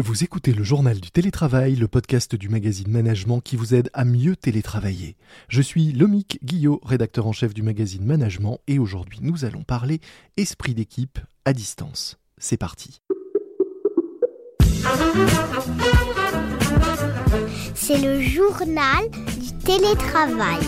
Vous écoutez le journal du télétravail, le podcast du magazine Management qui vous aide à mieux télétravailler. Je suis Lomique Guillot, rédacteur en chef du magazine Management, et aujourd'hui nous allons parler esprit d'équipe à distance. C'est parti. C'est le journal du télétravail.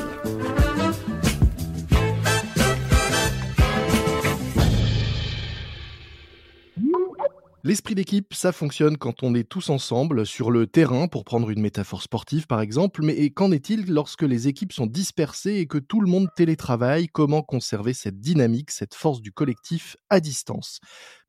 L'esprit d'équipe, ça fonctionne quand on est tous ensemble sur le terrain, pour prendre une métaphore sportive par exemple, mais qu'en est-il lorsque les équipes sont dispersées et que tout le monde télétravaille? Comment conserver cette dynamique, cette force du collectif à distance?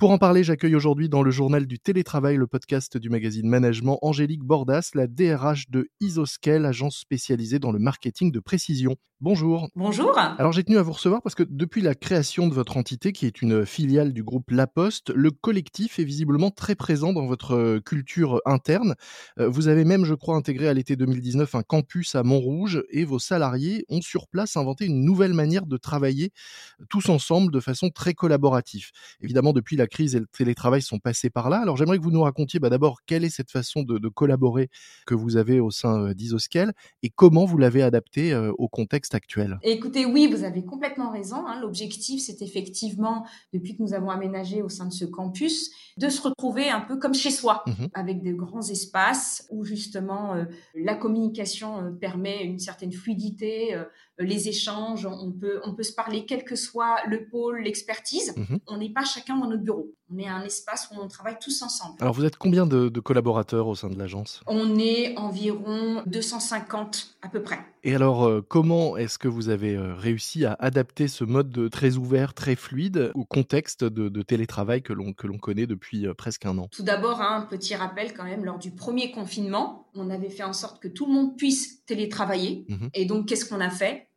Pour en parler, j'accueille aujourd'hui dans le journal du télétravail, le podcast du magazine Management, Angélique Bordas, la DRH de Isoscale, agence spécialisée dans le marketing de précision. Bonjour. Bonjour. Alors j'ai tenu à vous recevoir parce que depuis la création de votre entité, qui est une filiale du groupe La Poste, le collectif est visiblement très présent dans votre euh, culture interne. Euh, vous avez même, je crois, intégré à l'été 2019 un campus à Montrouge et vos salariés ont sur place inventé une nouvelle manière de travailler euh, tous ensemble de façon très collaborative. Évidemment, depuis la crise et le télétravail sont passés par là. Alors j'aimerais que vous nous racontiez bah, d'abord quelle est cette façon de, de, collaborer que vous avez au sein d'Isoscale et comment vous l'avez adapté au contexte actuel? Écoutez, oui, vous avez complètement raison. Hein. L'objectif, c'est effectivement, depuis que nous avons aménagé au sein de ce campus, de se retrouver un peu comme chez soi, mmh avec de grands espaces où justement euh, la communication euh, permet une certaine fluidité, euh, les échanges, on peut, on peut se parler quel que soit le pôle, l'expertise. Mmh on n'est pas chacun dans notre bureau. On est un espace où on travaille tous ensemble. Alors vous êtes combien de, de collaborateurs au sein de l'agence? On est environ 250 à peu près. Et alors, comment est-ce que vous avez réussi à adapter ce mode de très ouvert, très fluide au contexte de, de télétravail que l'on connaît depuis presque un an? Tout d'abord, un petit rappel quand même, lors du premier confinement, on avait fait en sorte que tout le monde puisse télétravailler. Mmh et donc, qu'est-ce qu'on a fait?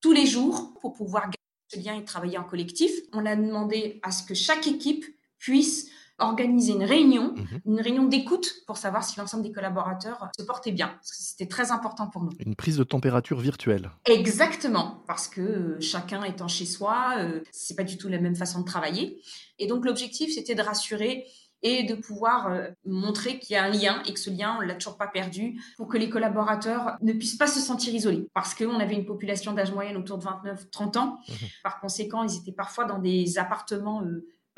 Tous les jours, pour pouvoir garder ce lien et travailler en collectif, on a demandé à ce que chaque équipe puisse organiser une réunion, mmh une réunion d'écoute pour savoir si l'ensemble des collaborateurs se portaient bien. Parce que c'était très important pour nous. Une prise de température virtuelle. Exactement, parce que euh, chacun étant chez soi, euh, c'est pas du tout la même façon de travailler. Et donc l'objectif, c'était de rassurer et de pouvoir euh, montrer qu'il y a un lien et que ce lien, on l'a toujours pas perdu pour que les collaborateurs ne puissent pas se sentir isolés. Parce qu'on avait une population d'âge moyen autour de 29-30 ans. Mmh Par conséquent, ils étaient parfois dans des appartements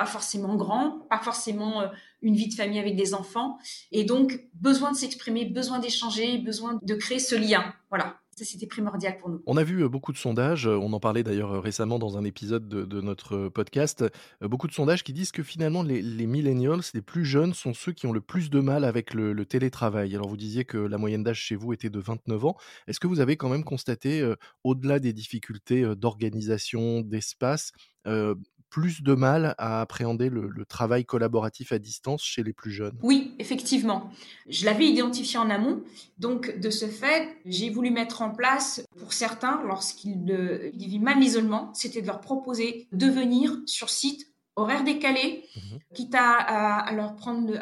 pas forcément grand, pas forcément euh, une vie de famille avec des enfants. Et donc, besoin de s'exprimer, besoin d'échanger, besoin de créer ce lien. Voilà. C'était primordial pour nous. On a vu euh, beaucoup de sondages, euh, on en parlait d'ailleurs récemment dans un épisode de, notre podcast, beaucoup de sondages qui disent que finalement les, les, millennials, les plus jeunes, sont ceux qui ont le plus de mal avec le, télétravail. Alors vous disiez que la moyenne d'âge chez vous était de 29 ans. Est-ce que vous avez quand même constaté, au-delà des difficultés d'organisation, d'espace, plus de mal à appréhender le, travail collaboratif à distance chez les plus jeunes Oui, effectivement. Je l'avais identifié en amont. Donc, de ce fait, j'ai voulu mettre en place, pour certains, lorsqu'ils vivent mal l'isolement, c'était de leur proposer de venir sur site, horaire décalé, mmh quitte à, leur prendre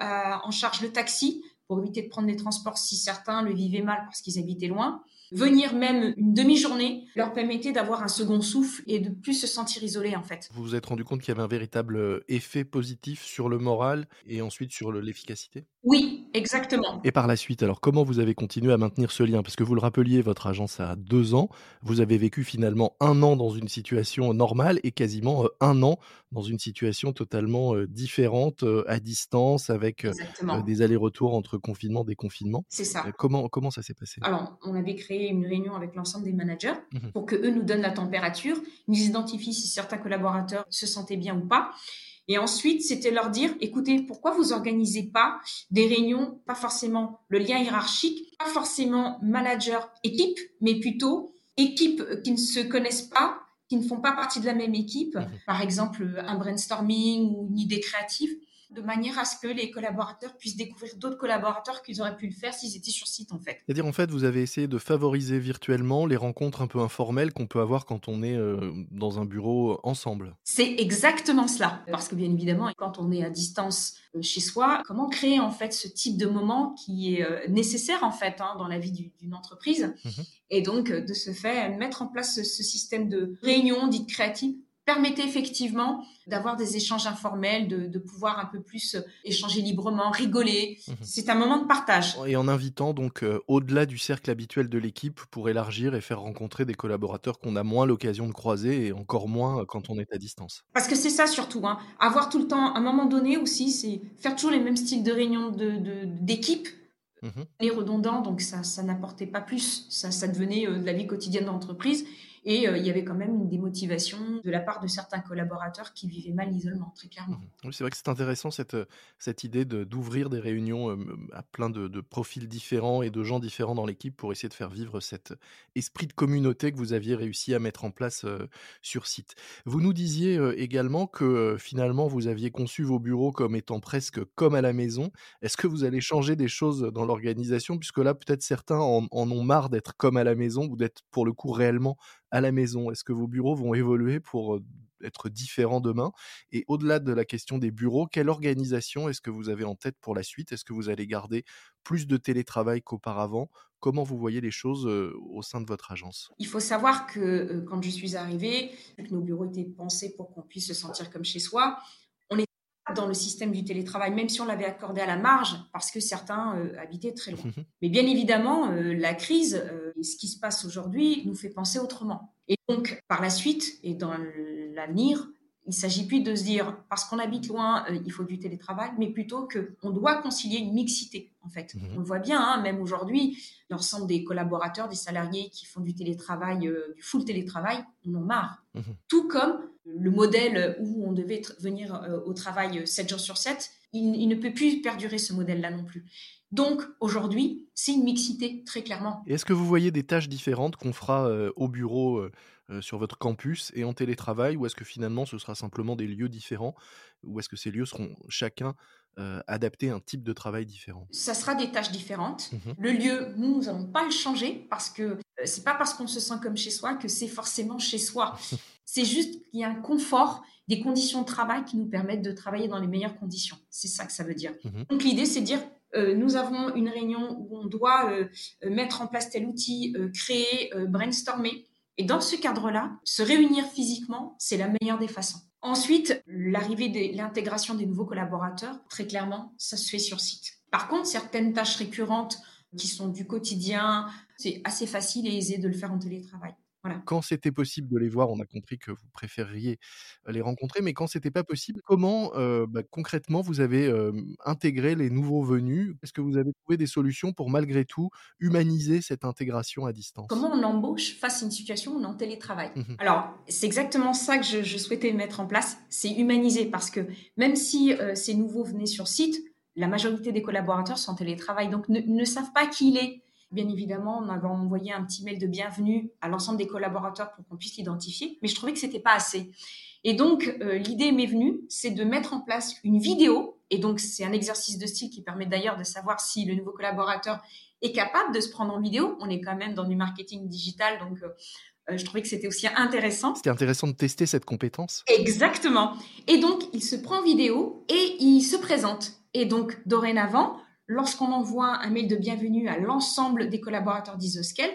en charge le taxi pour éviter de prendre les transports si certains le vivaient mal parce qu'ils habitaient loin venir même une demi-journée leur permettait d'avoir un second souffle et de plus se sentir isolé en fait. Vous vous êtes rendu compte qu'il y avait un véritable euh, effet positif sur le moral et ensuite sur l'efficacité? Oui, exactement. Et par la suite, alors comment vous avez continué à maintenir ce lien? Parce que vous le rappeliez, votre agence a deux ans, vous avez vécu finalement un an dans une situation normale et quasiment euh, un an dans une situation totalement euh, différente à distance avec des allers-retours entre confinement, déconfinement. C'est ça. Comment, comment ça s'est passé? Alors, on avait créé une réunion avec l'ensemble des managers mhm. pour que eux nous donnent la température, nous identifient si certains collaborateurs se sentaient bien ou pas. Et ensuite, c'était leur dire, écoutez, pourquoi vous organisez pas des réunions, pas forcément le lien hiérarchique, pas forcément manager-équipe, mais plutôt équipe qui ne se connaissent pas, qui ne font pas partie de la même équipe, mhm. par exemple un brainstorming ou une idée créative, de manière à ce que les collaborateurs puissent découvrir d'autres collaborateurs qu'ils auraient pu le faire s'ils étaient sur site en fait. C'est-à-dire en fait vous avez essayé de favoriser virtuellement les rencontres un peu informelles qu'on peut avoir quand on est euh, dans un bureau ensemble. C'est exactement cela parce que bien évidemment quand on est à distance euh, chez soi, comment créer en fait ce type de moment qui est euh, nécessaire en fait hein, dans la vie d'une entreprise? Mmh et donc de ce fait mettre en place ce, ce système de réunion dite créative? Permettait effectivement d'avoir des échanges informels, de, pouvoir un peu plus euh, échanger librement, rigoler. Mmh C'est un moment de partage. Et en invitant donc euh, au-delà du cercle habituel de l'équipe pour élargir et faire rencontrer des collaborateurs qu'on a moins l'occasion de croiser et encore moins quand on est à distance. Parce que c'est ça surtout, hein. avoir tout le temps, à un moment donné aussi, c'est faire toujours les mêmes styles de réunion d'équipe. De, Mmh les redondants, donc ça, ça n'apportait pas plus. Ça, ça devenait euh, de la vie quotidienne d'entreprise. Et euh, il y avait quand même une démotivation de la part de certains collaborateurs qui vivaient mal l'isolement, très clairement. Oui, c'est vrai que c'est intéressant cette, euh, cette idée d'ouvrir des réunions euh, à plein de, de, profils différents et de gens différents dans l'équipe pour essayer de faire vivre cet esprit de communauté que vous aviez réussi à mettre en place sur site. Vous nous disiez également que finalement vous aviez conçu vos bureaux comme étant presque comme à la maison. Est-ce que vous allez changer des choses dans l'organisation puisque là peut-être certains en, en ont marre d'être comme à la maison ou d'être pour le coup réellement à la maison? Est-ce que vos bureaux vont évoluer pour être différents demain? Et au-delà de la question des bureaux, quelle organisation est-ce que vous avez en tête pour la suite? Est-ce que vous allez garder plus de télétravail qu'auparavant? Comment vous voyez les choses au sein de votre agence? Il faut savoir que quand je suis arrivée, nos bureaux étaient pensés pour qu'on puisse se sentir comme chez soi dans le système du télétravail, même si on l'avait accordé à la marge, parce que certains euh, habitaient très loin. Mais bien évidemment, euh, la crise et ce qui se passe aujourd'hui nous fait penser autrement. Et donc, par la suite et dans l'avenir, il s'agit plus de se dire parce qu'on habite loin, il faut du télétravail, mais plutôt que on doit concilier une mixité. En fait, mhm. on le voit bien, hein, même aujourd'hui, l'ensemble des collaborateurs, des salariés qui font du télétravail, du full télétravail, on en marre. Mhm. Tout comme le modèle où on devait venir euh, au travail 7 euh, jours sur 7, il, ne peut plus perdurer ce modèle-là non plus. Donc aujourd'hui, c'est une mixité, très clairement. Est-ce que vous voyez des tâches différentes qu'on fera euh, au bureau sur votre campus et en télétravail, ou est-ce que finalement ce sera simplement des lieux différents, ou est-ce que ces lieux seront chacun adaptés à un type de travail différent Ça sera des tâches différentes. Mmh le lieu, nous, nous n'allons pas le changer parce que c'est pas parce qu'on se sent comme chez soi que c'est forcément chez soi. C'est juste qu'il y a un confort, des conditions de travail qui nous permettent de travailler dans les meilleures conditions. C'est ça que ça veut dire. Mhm. Donc l'idée, c'est de dire, euh, nous avons une réunion où on doit euh, euh, mettre en place tel outil, créer, brainstormer. Et dans ce cadre-là, se réunir physiquement, c'est la meilleure des façons. Ensuite, l'arrivée de l'intégration des nouveaux collaborateurs, très clairement, ça se fait sur site. Par contre, certaines tâches récurrentes qui sont du quotidien, c'est assez facile et aisé de le faire en télétravail. Quand c'était possible de les voir, on a compris que vous préfériez les rencontrer, mais quand c'était pas possible, comment bah, concrètement vous avez intégré les nouveaux venus? Est-ce que vous avez trouvé des solutions pour malgré tout humaniser cette intégration à distance? Comment on embauche face à une situation où on est en télétravail? Mmh Alors, c'est exactement ça que je, souhaitais mettre en place, c'est humaniser, parce que même si ces nouveaux venaient sur site, la majorité des collaborateurs sont en télétravail, donc ne, ne savent pas qui il est Bien évidemment, on avait envoyé un petit mail de bienvenue à l'ensemble des collaborateurs pour qu'on puisse l'identifier, mais je trouvais que c'était pas assez. Et donc, euh, l'idée m'est venue, c'est de mettre en place une vidéo. Et donc, c'est un exercice de style qui permet d'ailleurs de savoir si le nouveau collaborateur est capable de se prendre en vidéo. On est quand même dans du marketing digital, donc euh, euh, je trouvais que c'était aussi intéressant. C'était intéressant de tester cette compétence. Exactement. Et donc, il se prend en vidéo et il se présente. Et donc, dorénavant, lorsqu'on envoie un mail de bienvenue à l'ensemble des collaborateurs d'Isoscale,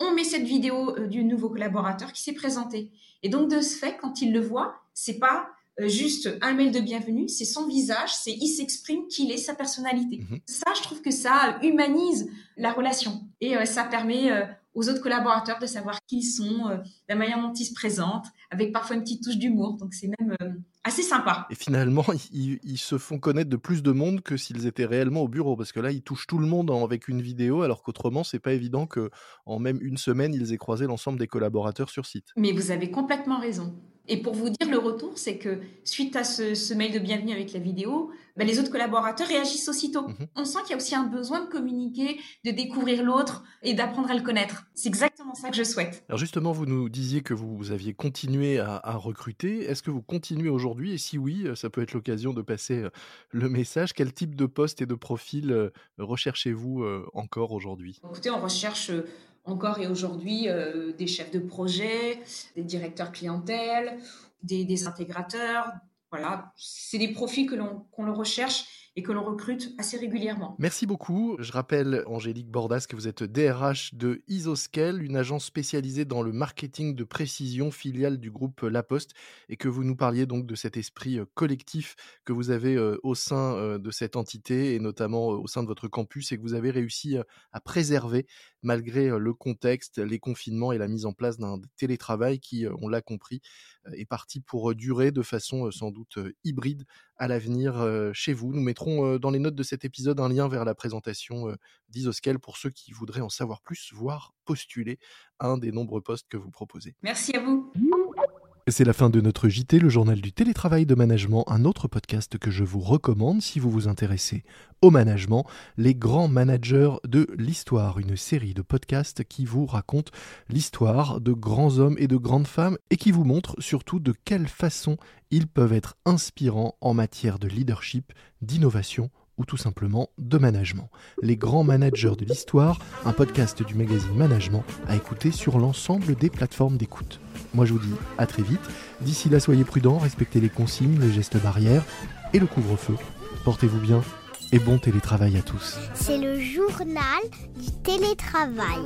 on met cette vidéo euh, du nouveau collaborateur qui s'est présenté. Et donc, de ce fait, quand il le voit, c'est pas euh, juste un mail de bienvenue, c'est son visage, c'est il s'exprime qu'il est sa personnalité. Mhm. Ça, je trouve que ça humanise la relation et euh, ça permet aux autres collaborateurs de savoir qui ils sont, la manière dont ils se présentent, avec parfois une petite touche d'humour. Donc c'est même assez sympa. Et finalement, ils, se font connaître de plus de monde que s'ils étaient réellement au bureau, parce que là, ils touchent tout le monde avec une vidéo, alors qu'autrement, c'est pas évident que en même une semaine, ils aient croisé l'ensemble des collaborateurs sur site. Mais vous avez complètement raison. Et pour vous dire le retour, c'est que suite à ce, mail de bienvenue avec la vidéo, bah, les autres collaborateurs réagissent aussitôt. Mhm. On sent qu'il y a aussi un besoin de communiquer, de découvrir l'autre et d'apprendre à le connaître. C'est exactement ça que je souhaite. Alors justement, vous nous disiez que vous aviez continué à, recruter. Est-ce que vous continuez aujourd'hui? Et si oui, ça peut être l'occasion de passer euh, le message. Quel type de poste et de profil euh, recherchez-vous euh, encore aujourd'hui? Écoutez, on recherche encore et aujourd'hui euh, des chefs de projet, des directeurs clientèle, des, intégrateurs. Voilà, c'est des profils que l'on le recherche et que l'on recrute assez régulièrement. Merci beaucoup. Je rappelle, Angélique Bordas, que vous êtes DRH de Isoscale, une agence spécialisée dans le marketing de précision, filiale du groupe La Poste, et que vous nous parliez donc de cet esprit euh, collectif que vous avez euh, au sein de cette entité, et notamment au sein de votre campus, et que vous avez réussi à préserver malgré le contexte, les confinements et la mise en place d'un télétravail qui, on l'a compris, est parti pour durer de façon sans doute hybride à l'avenir chez vous. Nous mettrons dans les notes de cet épisode un lien vers la présentation d'Isoscale pour ceux qui voudraient en savoir plus, voire postuler un des nombreux postes que vous proposez. Merci à vous. C'est la fin de notre JT, le journal du télétravail de management, un autre podcast que je vous recommande si vous vous intéressez au management, les grands managers de l'histoire, une série de podcasts qui vous raconte l'histoire de grands hommes et de grandes femmes et qui vous montre surtout de quelle façon ils peuvent être inspirants en matière de leadership, d'innovation ou tout simplement de management. Les grands managers de l'histoire, un podcast du magazine Management à écouter sur l'ensemble des plateformes d'écoute. Moi je vous dis à très vite. D'ici là, soyez prudents, respectez les consignes, les gestes barrières et le couvre-feu. Portez-vous bien et bon télétravail à tous. C'est le journal du télétravail.